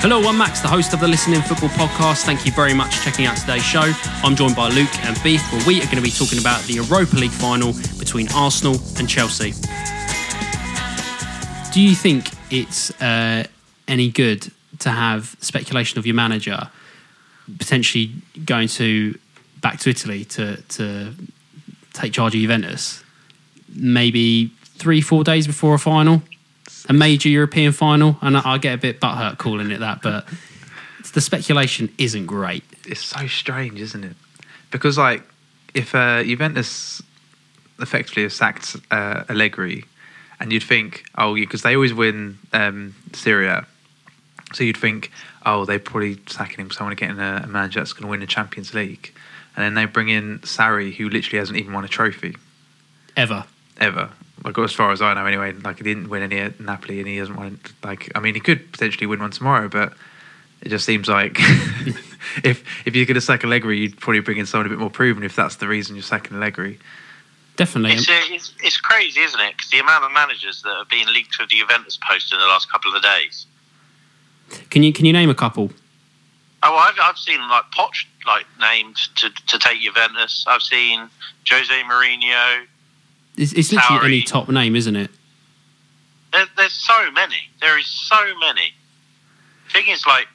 Hello, I'm Max, the host of the ListenIN Football Podcast. Thank you very much for checking out today's show. I'm joined by Luke and Beef, where we are going to be talking about the Europa League final between Arsenal and Chelsea. Do you think it's uh, any good to have speculation of your manager potentially going to back to Italy to to take charge of Juventus, maybe three four days before a final, a major European final, and I, I get a bit butthurt calling it that, but the speculation isn't great. It's so strange, isn't it? Because like, if uh, Juventus effectively have sacked uh, Allegri, and you'd think, oh, because they always win um, Serie A, so you'd think, oh, they're probably sacking him because they want to get in a, a manager that's going to win the Champions League, and then they bring in Sarri, who literally hasn't even won a trophy Ever. ever. Like as far as I know, anyway. Like he didn't win any at Napoli, and he hasn't won. Like I mean, he could potentially win one tomorrow, but it just seems like if if you're going to sack Allegri, you'd probably bring in someone a bit more proven. If that's the reason you're sacking Allegri, Definitely. It's, uh, it's, it's crazy, isn't it? Because the amount of managers that have been linked with the Juventus post in the last couple of days. Can you can you name a couple? Oh, I've, I've seen like Poch like named to, to take Juventus. I've seen Jose Mourinho. It's, it's literally Sarri. any top name, isn't it? There, there's so many. There is so many. Thing is, like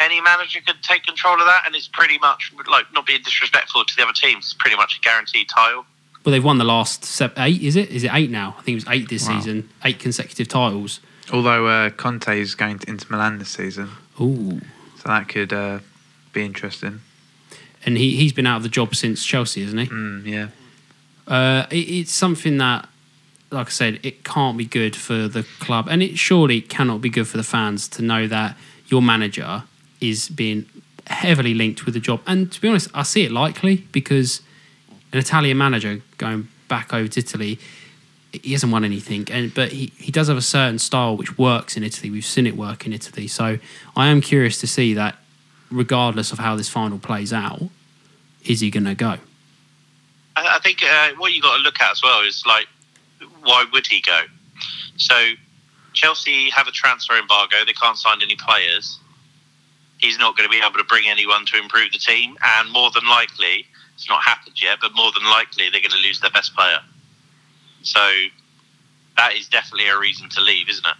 any manager could take control of that, and it's pretty much like not being disrespectful to the other teams. It's pretty much a guaranteed title. Well, they've won the last seven, eight. Is it? Is it eight now? I think it was eight this Wow. season. Eight consecutive titles. although uh, Conte is going to Inter Milan this season, Ooh. so that could uh, be interesting. And he he's been out of the job since Chelsea, isn't he? Mm, yeah, Uh, it, it's something that, like I said, it can't be good for the club, and it surely cannot be good for the fans to know that your manager is being heavily linked with the job. And to be honest, I see it likely because an Italian manager going back over to Italy, he hasn't won anything, and but he, he does have a certain style which works in Italy. We've seen it work in Italy, so I am curious to see that, regardless of how this final plays out, is he going to go? I, I think uh, what you got to look at as well is like, why would he go? So Chelsea have a transfer embargo; they can't sign any players. He's not going to be able to bring anyone to improve the team, and more than likely, it's not happened yet, but more than likely, they're going to lose their best player. So that is definitely a reason to leave, isn't it?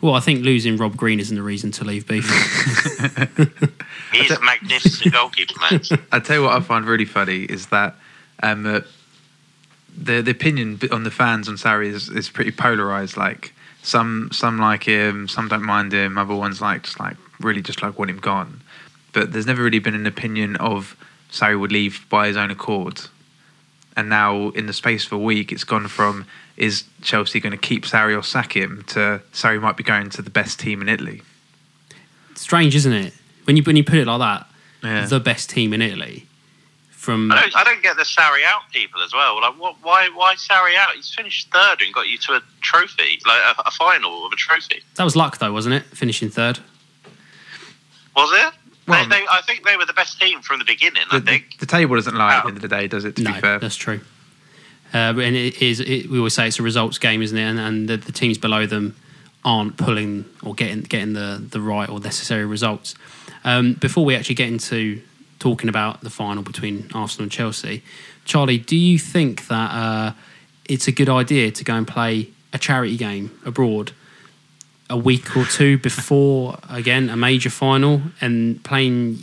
Well, I think losing Rob Green isn't the reason to leave Beef. He's a magnificent goalkeeper, man. I tell you what I find really funny is that um, uh, the the opinion on the fans on Sarri is, is pretty polarized. Like some some like him, some don't mind him. Other ones like just like really just like want him gone. But there's never really been an opinion of Sarri would leave by his own accord. And now in the space of a week, it's gone from is Chelsea going to keep Sarri or sack him to Sarri might be going to the best team in Italy. Strange, isn't it? When you when you put it like that, Yeah. the best team in Italy. From I don't, I don't get the Sarri out people as well. Like, what, why, why Sarri out? He's finished third and got you to a trophy, like a, a final of a trophy. that was luck though, wasn't it? Finishing third. Was it? Well, they, they, I think they were the best team from the beginning. I The, think. the table doesn't lie at the end of the day, does it? To no, be fair, that's true. Uh, and it is. It, we always say it's a results game, isn't it? And, and the, the teams below them aren't pulling or getting getting the the right or necessary results. Um, before we actually get into talking about the final between Arsenal and Chelsea, Charlie, do you think that uh, it's a good idea to go and play a charity game abroad a week or two before again a major final and playing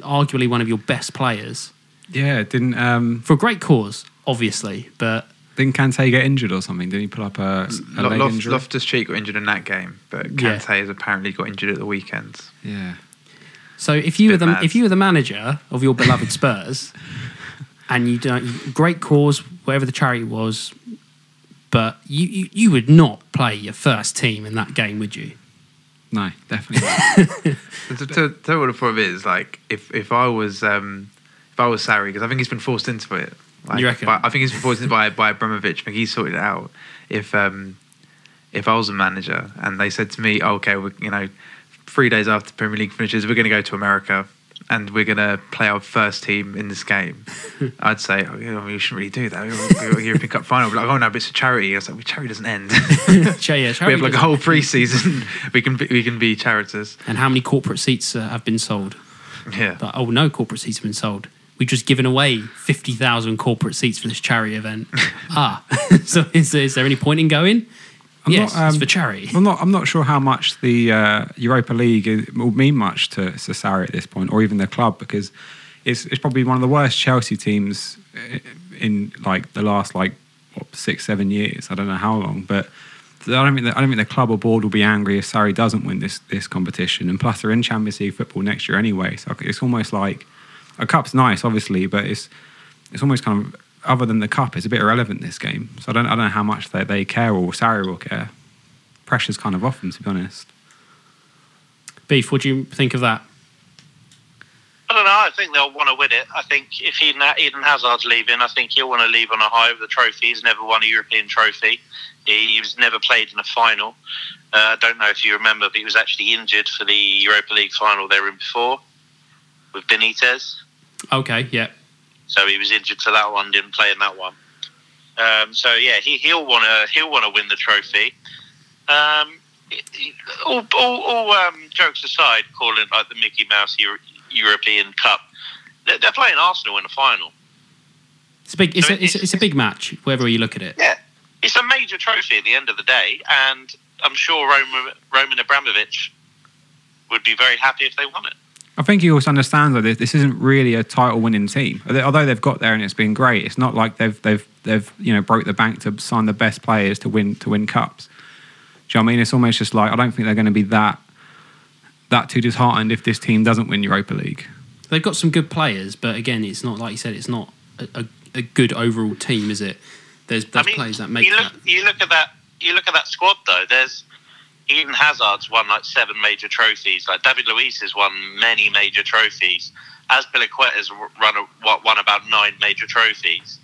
arguably one of your best players Yeah, didn't um, for a great cause, obviously, but didn't Kante get injured or something? Did he pull up a, a Lo- leg Lof- Loftus Cheek got injured in that game, but Yeah. Kante has apparently got injured at the weekend. yeah, So if you were the mad. if you were the manager of your beloved Spurs, and you don't great cause whatever the charity was, but you, you you would not play your first team in that game, would you? no, definitely. not. To, to, tell you what the problem is, like if if I was um, if I was Sarri, because I think he's been forced into it. Like, You reckon? by- I think he's been forced into by by Abramovich. I think he's sorted it out. If um, if I was a manager and they said to me, oh, "Okay, we you know, three days after Premier League finishes, we're going to go to America and we're gonna play our first team in this game, I'd say oh, you know, we shouldn't really do that. We're, we're European Cup final. But like, oh no, but it's a charity. I was like, well, charity doesn't end. Cha- yeah, we have like a whole pre-season. we can be, we can be charities. And how many corporate seats uh, have been sold? Yeah. But oh, no corporate seats have been sold. We've just given away fifty thousand corporate seats for this charity event. ah, so is, is there any point in going? I'm yes, not, it's um, for charity. I'm not. I'm not sure how much the uh, Europa League will mean much to Sassari at this point, or even the club, because it's it's probably one of the worst Chelsea teams in like the last like what, six, seven years. I don't know how long, but I don't think the, I don't think the club or board will be angry if Sarri doesn't win this this competition. And plus, they're in Champions League football next year anyway, so it's almost like a cup's nice, obviously, but it's it's almost kind of other than the cup, it's a bit irrelevant this game. So I don't I don't know how much they, they care or Sarri will care. Pressure's kind of off them, to be honest. Beef, what do you think of that? I don't know. I think they'll want to win it. I think if Eden, Eden Hazard's leaving, I think he'll want to leave on a high with the trophy. He's never won a European trophy. He was never played in a final. Uh, I don't know if you remember, but he was actually injured for the Europa League final they were in before with Benitez. Okay, yeah. So he was injured for that one, didn't play in that one. Um, so yeah, he, he'll want to he'll want to win the trophy. Um, all all, all um, jokes aside, calling it like the Mickey Mouse Euro- European Cup, they're, they're playing Arsenal in the final. It's a big. It's So a, it's, a, it's a big match, wherever you look at it. Yeah, it's a major trophy at the end of the day, and I'm sure Roman, Roman Abramovich would be very happy if they won it. I think he also understands that this, this isn't really a title-winning team. Although they've got there and it's been great, it's not like they've they've they've you know broke the bank to sign the best players to win to win cups. Do you know what I mean? It's almost just like I don't think they're going to be that that too disheartened if this team doesn't win Europa League. They've got some good players, but again, it's not like you said. It's not a, a, a good overall team, is it? There's, there's players that make you look, that. You look at that. You look at that squad though. There's Eden Hazard's won like seven major trophies. Like David Luiz has won many major trophies. As has run a, won about nine major trophies.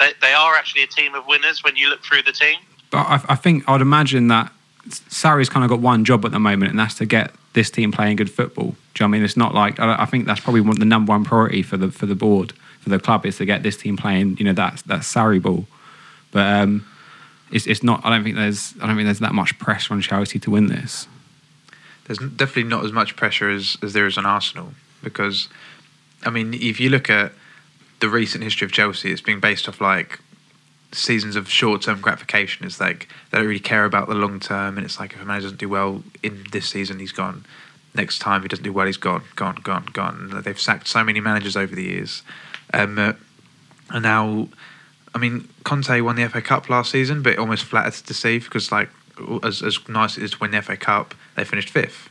They, they are actually a team of winners when you look through the team. But I, I think I'd imagine that Sarri's kind of got one job at the moment, and that's to get this team playing good football. Do you know I mean? It's not like I, I think that's probably one, the number one priority for the for the board for the club is to get this team playing. You know that that Sarri ball, but um, it's it's not. I don't think there's I don't think there's that much pressure on Chelsea to win this. there's definitely not as much pressure as, as there is on Arsenal because, I mean, if you look at the recent history of Chelsea, it's been based off like seasons of short-term gratification. It's like they don't really care about the long term, and it's like if a manager doesn't do well in this season, he's gone. Next time, he doesn't do well, he's gone, gone, gone, gone. They've sacked so many managers over the years, um, uh, and now, I mean, Conte won the FA Cup last season, but it almost flattered to deceive because like as as nice as it is to win the FA Cup, they finished fifth.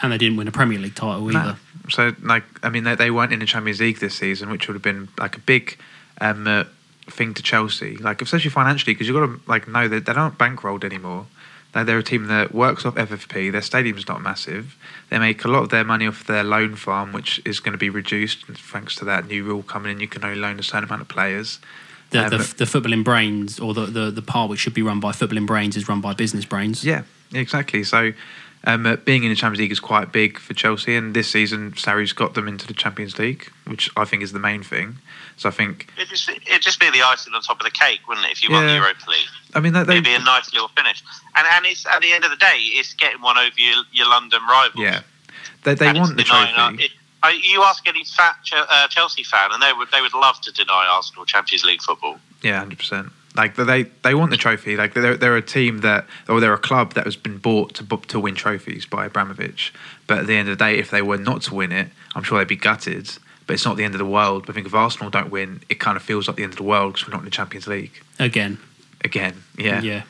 And they didn't win a Premier League title No. either. So, like, I mean, they, they weren't in the Champions League this season, which would have been like a big um, uh, thing to Chelsea, like especially financially, because you've got to like know that they're not bankrolled anymore. They're, they're a team that works off FFP. Their stadium's not massive. They make a lot of their money off their loan farm, which is going to be reduced thanks to that new rule coming in. You can only loan a certain amount of players. The, Um, the, the footballing brains, or the, the, the part which should be run by footballing brains, is run by business brains. Yeah, exactly. So, um, uh, being in the Champions League is quite big for Chelsea, and this season, Sarri's got them into the Champions League, which I think is the main thing. So I think, It'd just, it'd just be the icing on top of the cake, wouldn't it, if you won the Europa League? I mean, they, they It'd be a nice little finish. And and it's at the end of the day, it's getting one over your, your London rivals. yeah, they, they And want the it's denying- trophy. it- uh, you ask any fat Ch- uh, Chelsea fan, and they would they would love to deny Arsenal Champions League football. Yeah, hundred percent. Like they they want the trophy. Like they're they're a team that or they're a club that has been bought to to win trophies by Abramovich. But at the end of the day, if they were not to win it, I'm sure they'd be gutted. But it's not the end of the world. I think if Arsenal don't win, it kind of feels like the end of the world because we're not in the Champions League Again. again. Yeah. Yeah.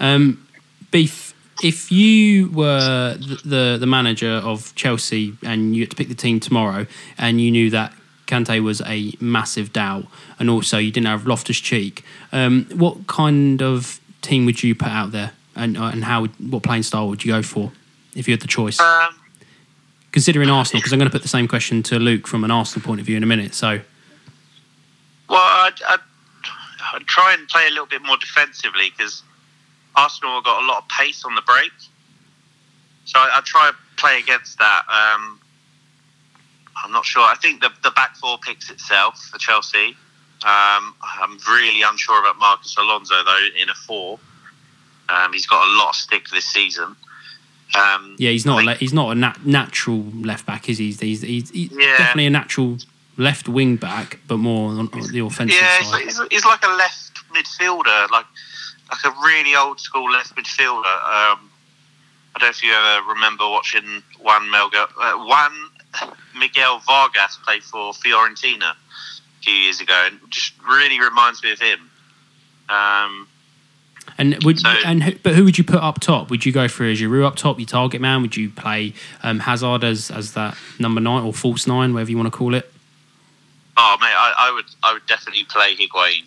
Um, Beef, if you were the, the the manager of Chelsea and you had to pick the team tomorrow, and you knew that Kante was a massive doubt, and also you didn't have Loftus Cheek, um, what kind of team would you put out there, and uh, and how would- what playing style would you go for if you had the choice? Um, Considering Arsenal, because I'm going to put the same question to Luke from an Arsenal point of view in a minute. So well, I'd, I'd, I'd try and play a little bit more defensively because Arsenal got a lot of pace on the break. So I, I'd try and play against that. Um, I'm not sure. I think the the back four picks itself for Chelsea. Um, I'm really unsure about Marcos Alonso though in a four. Um, he's got a lot of stick this season. Um, Yeah, he's not. A think- le- he's not a nat- natural left back, is he? He's, he's, he's, he's Yeah. definitely a natural left wing back, but more on, on the offensive Yeah, he's, side. he's, he's like a left midfielder, like like a really old school left midfielder. Um, I don't know if you ever remember watching Juan Melga, uh, Juan Miguel Vargas play for Fiorentina a few years ago, and just really reminds me of him. Um, And would So- and who, but who would you put up top? Would you go for Giroud up top, your target man? Would you play um, Hazard as as that number nine or false nine, whatever you want to call it? oh mate, I, I would I would definitely play Higuain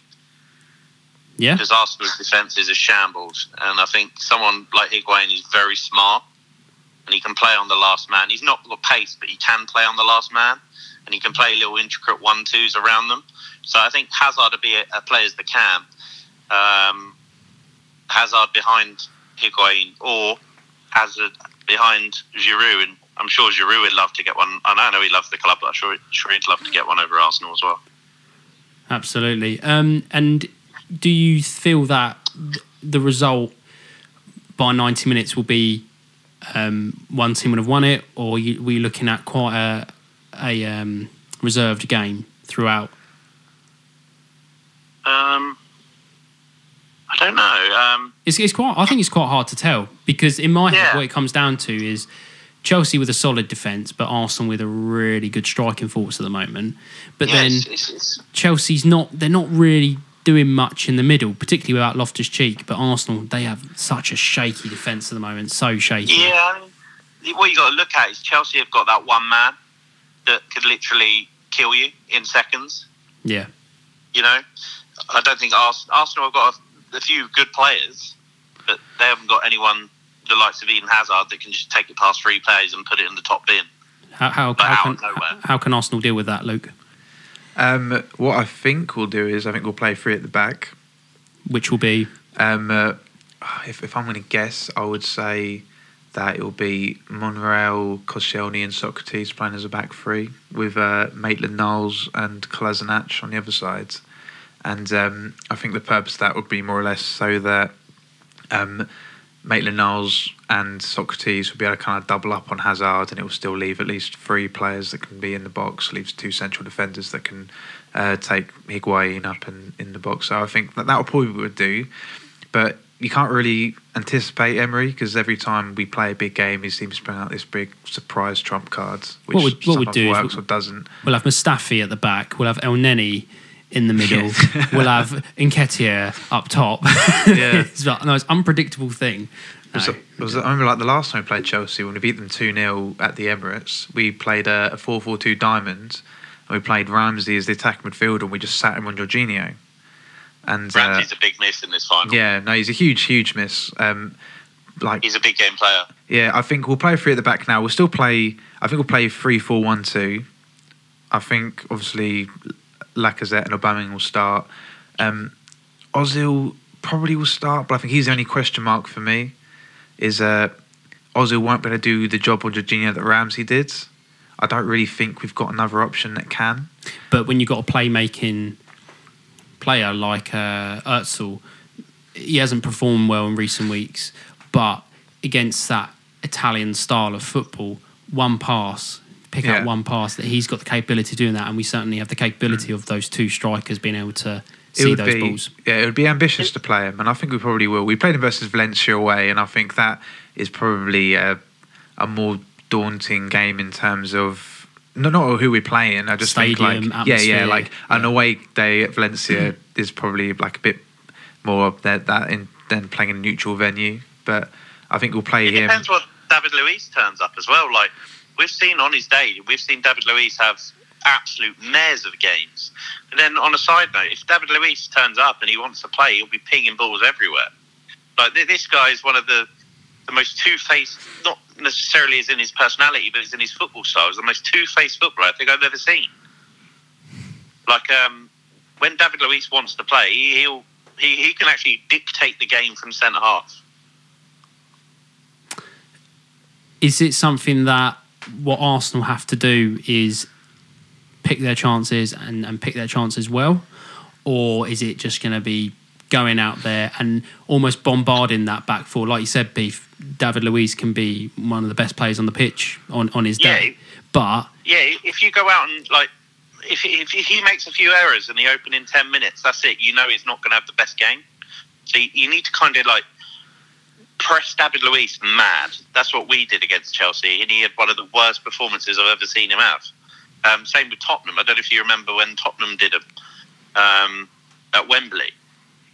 Yeah, because Arsenal's defence is a shambles, and I think someone like Higuain is very smart, and he can play on the last man. He's not got pace, but he can play on the last man, and he can play little intricate one twos around them. So I think Hazard would be a, a players that can. Um, Hazard behind Higuain or Hazard behind Giroud, and I'm sure Giroud would love to get one. And I know he loves the club, but I'm sure, sure he'd love to get one over Arsenal as well. absolutely. Um, and do you feel that the result by ninety minutes will be um, one team would have won it, or you, were you looking at quite a a um, reserved game throughout? Um, I don't know. Um, It's, it's quite. I think it's quite hard to tell because in my head, what it comes down to is Chelsea with a solid defence, but Arsenal with a really good striking force at the moment. But yeah, then it's- it's- Chelsea's not. They're not really doing much in the middle, particularly without Loftus Cheek. But Arsenal, they have such a shaky defence at the moment, so shaky. Yeah, what you got to look at is Chelsea have got that one man that could literally kill you in seconds. Yeah. You know, I don't think Ars- Arsenal have got a, a few good players, but they haven't got anyone the likes of Eden Hazard that can just take it past three players and put it in the top bin. How how, how can how can Arsenal deal with that, Luke? Um, what I think we'll do is I think we'll play three at the back. Which will be Um, uh, if, if I'm going to guess, I would say that it will be Monreal, Koscielny, and Sokratis playing as a back three with uh, Maitland Niles and Kolasinac on the other side. And um, I think the purpose of that would be more or less so that um, Maitland Niles and Sokratis will be able to kind of double up on Hazard, and it will still leave at least three players that can be in the box. Leaves two central defenders that can uh, take Higuain up in, in the box. So I think that that will probably what we'd do, but you can't really anticipate Emery because every time we play a big game, he seems to bring out this big surprise trump cards, which What would- what would do is- works or doesn't. we'll have Mustafi at the back. We'll have Elneny in the middle. Yeah. we'll have Nketiah up top. Yeah. it's like, no, it's unpredictable thing. No. Was it, was it, I remember like the last time we played Chelsea when we beat them 2 0 at the Emirates, we played a, a 4 4 2 diamond and we played Ramsey as the attacking midfielder and we just sat him on Jorginho. And uh, Ramsey's a big miss in this final. yeah, no, he's a huge, huge miss. Um, like, He's a big game player. yeah, I think we'll play three at the back now. We'll still play, I think we'll play 3 4 1 2. I think obviously Lacazette and Aubameyang will start. Um, Ozil probably will start, but I think he's the only question mark for me. Is uh, Ozil won't be able to do the job on Jorginho that Ramsey did. I don't really think we've got another option that can. But when you've got a playmaking player like uh, Özil, he hasn't performed well in recent weeks. But against that Italian style of football, one pass, pick Yeah. out one pass, that he's got the capability of doing that, and we certainly have the capability of those two strikers being able to It see would those be balls. yeah, it would be ambitious to play him, and I think we probably will. We played him versus Valencia away, and I think that is probably a, a more daunting game in terms of no, not who we're playing. I just think like yeah, yeah, atmosphere, like an yeah. away day at Valencia is probably like a bit more of that that in, than playing in a neutral venue. But I think we'll play It him. depends what David Luiz turns up as well. Like we've seen on his day, we've seen David Luiz have absolute mares of games. And then on a side note, if David Luiz turns up and he wants to play, he'll be pinging balls everywhere. Like th- this guy is one of the the most two-faced, not necessarily as in his personality, but as in his football style, is the most two-faced footballer I think I've ever seen. Like um, when David Luiz wants to play, he, he'll he, he can actually dictate the game from centre half. is it something that what Arsenal have to do is pick their chances and, and pick their chances well, or is it just going to be going out there and almost bombarding that back four? Like you said, Beef, David Luiz can be one of the best players on the pitch on, on his Yeah. day, but Yeah, if you go out and like, if, if he makes a few errors in the opening ten minutes, that's it. You know he's not going to have the best game. So you, you need to kind of like press David Luiz mad. That's what we did against Chelsea, and he had one of the worst performances I've ever seen him have. Um, same with Tottenham. I don't know if you remember when Tottenham did a um, at Wembley.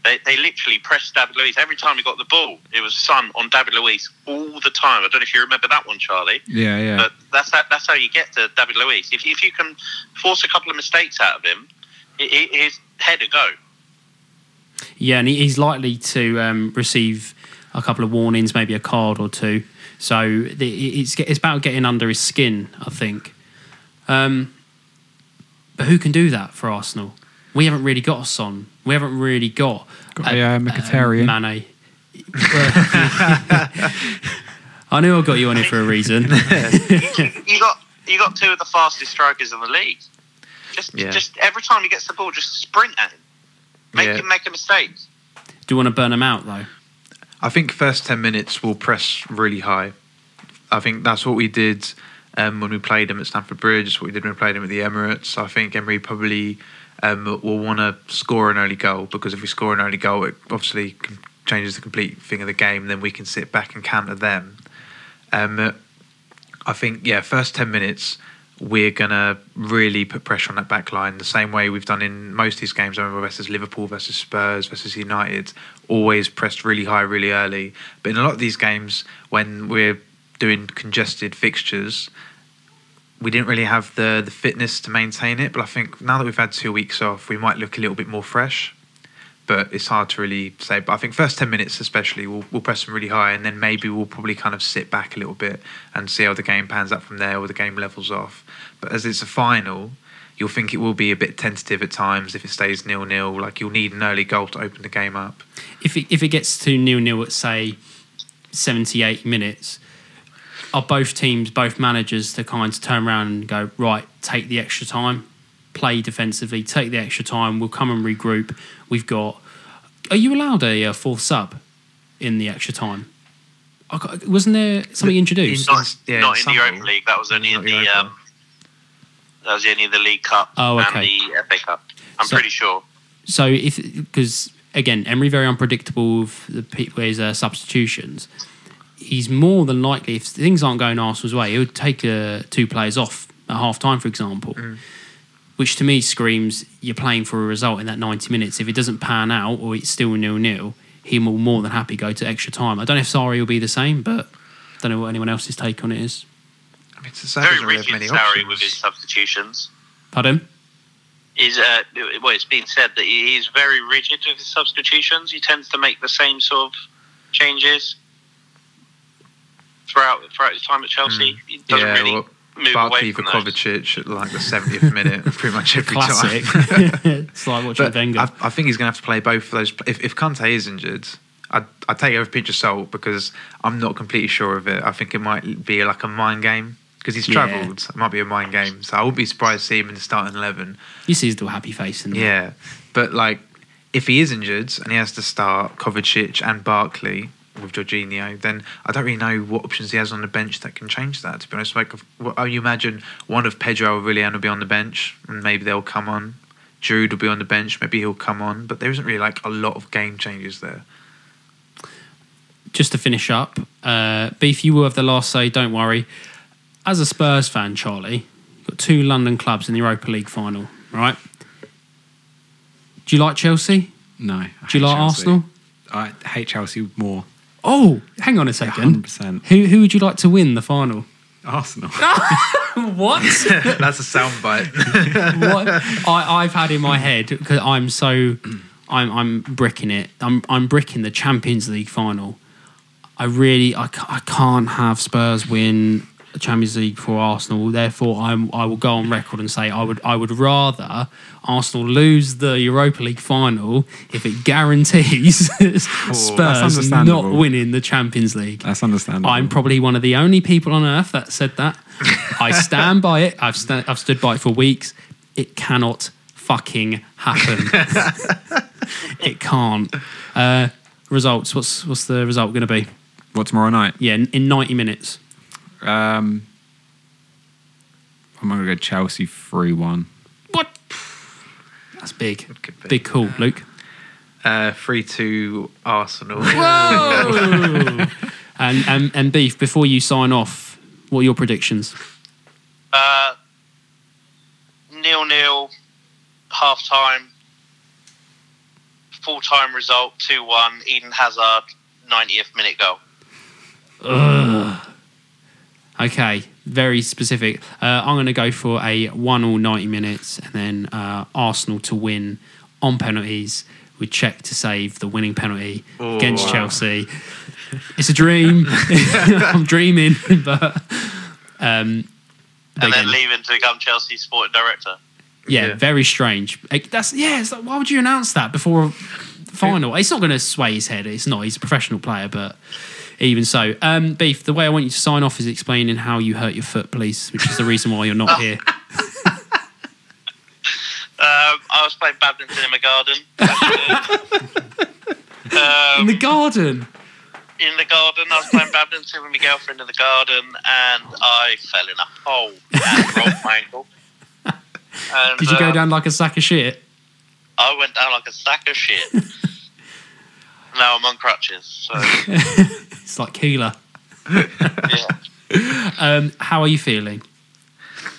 They, they literally pressed David Luiz every time he got the ball. It was Son on David Luiz all the time. I don't know if you remember that one, Charlie. Yeah, yeah. But that's how, that's how you get to David Luiz. If, if you can force a couple of mistakes out of him, i i his head a go. Yeah, and he- he's likely to um, receive a couple of warnings, maybe a card or two. So the, it's it's about getting under his skin, I think. Um, but who can do that for Arsenal? We haven't really got a Son. We haven't really got, Got a, uh, Mkhitaryan. Mane. I knew I got you on it for a reason. you got you got two of the fastest strikers in the league. Just Yeah. just every time he gets the ball, just sprint at him. Make Yeah. him make a mistake. Do you want to burn him out though? I think first ten minutes we'll press really high. I think that's what we did um, when we played him at Stamford Bridge. What we did when we played him at the Emirates. I think Emery probably um, will want to score an early goal because if we score an early goal, it obviously changes the complete thing of the game. Then we can sit back and counter them. Um, I think yeah, first ten minutes we're gonna really put pressure on that back line the same way we've done in most of these games. I remember versus Liverpool, versus Spurs, versus United, always pressed really high, really early. But in a lot of these games, when we're doing congested fixtures, we didn't really have the the fitness to maintain it. But I think now that we've had two weeks off, we might look a little bit more fresh. But it's hard to really say. But I think first ten minutes, especially, we'll we'll press them really high, and then maybe we'll probably kind of sit back a little bit and see how the game pans out from there, or the game levels off. But as it's a final, you'll think it will be a bit tentative at times if it stays nil nil. Like you'll need an early goal to open the game up. if it, if it gets to nil nil at say 78 minutes, are both teams, both managers, to kind of turn around and go right, take the extra time, play defensively, take the extra time. We'll come and regroup. We've got. Are you allowed a, uh fourth sub in the extra time? I got- Wasn't there something introduced? In- Not, yeah, not in in the some Europa. League. That was only Not in the um, that was only in the League Cup Oh, okay. and the FA Cup. I'm So- pretty sure. So if because again, Emery very unpredictable with the people his uh, substitutions. He's more than likely if things aren't going Arsenal's way, he would take uh, two players off at half time, for example. Which to me screams you're playing for a result in that 90 minutes. If it doesn't pan out or it's still nil nil, he will more than happy go to extra time. I don't know if Sarri will be the same, but I don't know what anyone else's take on it is. I mean, Very doesn't really rigid many with his substitutions. Pardon? Is uh, well, it's been said that he's very rigid with his substitutions. He tends to make the same sort of changes throughout throughout his time at Chelsea. He doesn't yeah, really well, move Barkley for. Kovacic at like the 70th minute, pretty much every Classic. time. it's like watching But Wenger. I, I think he's going to have to play both of those. If, if Kante is injured, I I take it with a pinch of salt because I'm not completely sure of it. I think it might be like a mind game because he's Yeah. travelled. It might be a mind game, so I wouldn't be surprised to see him in the starting eleven. you see his little happy face in. Yeah, but like if he is injured and he has to start Kovacic and Barkley with Jorginho, then I don't really know what options he has on the bench that can change that. To be honest, like what- I imagine one of Pedro or Willian will be on the bench, and maybe they'll come on. Giroud will be on the bench, maybe he'll come on, but there isn't really like a lot of game changes there. just to finish up, uh, Beef, you will have the last say, don't worry. As a Spurs fan, Charlie, you've got two London clubs in the Europa League final, right? Do you like Chelsea? No. I Do you like Chelsea. Arsenal? I hate Chelsea more. Oh, hang on a second. 100%. Who, who would you like to win the final? Arsenal. what? That's a soundbite. what I, I've had in my head because I'm so I'm I'm bricking it. I'm I'm bricking the Champions League final. I really I, ca- I can't have Spurs win the Champions League for Arsenal. Therefore, I'm I will go on record and say I would I would rather Arsenal lose the Europa League final if it guarantees Spurs not winning the Champions League. That's understandable. I'm probably one of the only people on earth that said that. I stand by it. I've sta- I've stood by it for weeks. It cannot fucking happen. it can't. Uh, results. What's what's the result going to be? What tomorrow night? Yeah, in, in ninety minutes. Um, I'm gonna go Chelsea three one. What? That's big. Could be. Big call, Luke. Uh, three two Arsenal. Whoa! and, and and beef. Before you sign off, what are your predictions? Uh, nil nil, half time, full time result 2 1. Eden Hazard, 90th minute goal. Okay, very specific. Uh, I'm going to go for a one all 90 minutes, and then uh, Arsenal to win on penalties with Cech to save the winning penalty Oh, against wow. Chelsea. It's a dream. I'm dreaming, but um, And then leaving to become Chelsea's sporting director. yeah, Yeah. very strange. Like, That's yeah. It's like, why would you announce that before a final? It's not going to sway his head. It's not. He's a professional player, but even so, um, beef. The way I want you to sign off is explaining how you hurt your foot, please, which is the reason why you're not here. Um, I was playing badminton in my garden. um, In the garden. in the garden. I was playing badminton with my girlfriend in the garden, and I fell in a hole and rolled my ankle. And, Did you go uh, down like a sack of shit? I went down like a sack of shit. now I'm on crutches. So It's like Keeler. yeah, Um, how are you feeling?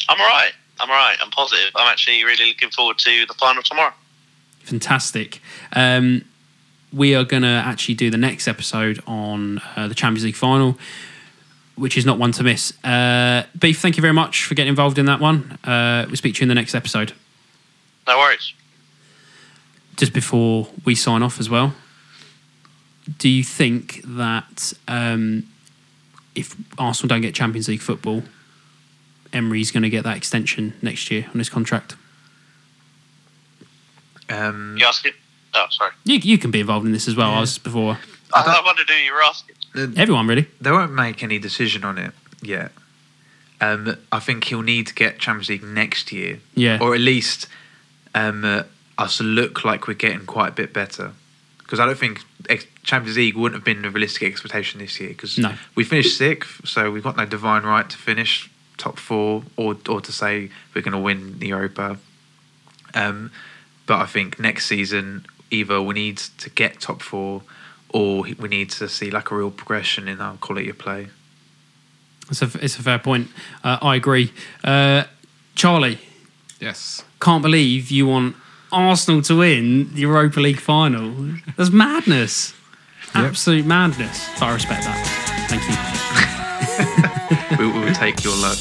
I'm all right. I'm all right. I'm positive. I'm actually really looking forward to the final tomorrow. Fantastic. Um, we are going to actually do the next episode on uh, the Champions League final, which is not one to miss. Uh, Beef, thank you very much for getting involved in that one. Uh, we'll speak to you in the next episode. No worries. Just before we sign off as well, do you think that um, if Arsenal don't get Champions League football, Emery's going to get that extension next year on his contract? Um, You asking? Oh, sorry. You, you can be involved in this as well. I was before I, I wondered who you were asking. everyone really. they won't make any decision on it yet. Um, I think he'll need to get Champions League next year, Yeah. or at least um, uh, us look like we're getting quite a bit better. Because I don't think ex- Champions League wouldn't have been a realistic expectation this year. Because No. we finished sixth, so we've got no divine right to finish top four or or to say we're going to win the Europa. Um, but I think next season either we need to get top four, or we need to see like a real progression in our quality of play. It's a, it's a fair point. Uh, I agree. Uh, Charlie, Yes. can't believe you want Arsenal to win the Europa League final. That's madness. Yep. Absolute madness. But I respect that. Thank you. we, we will take your luck.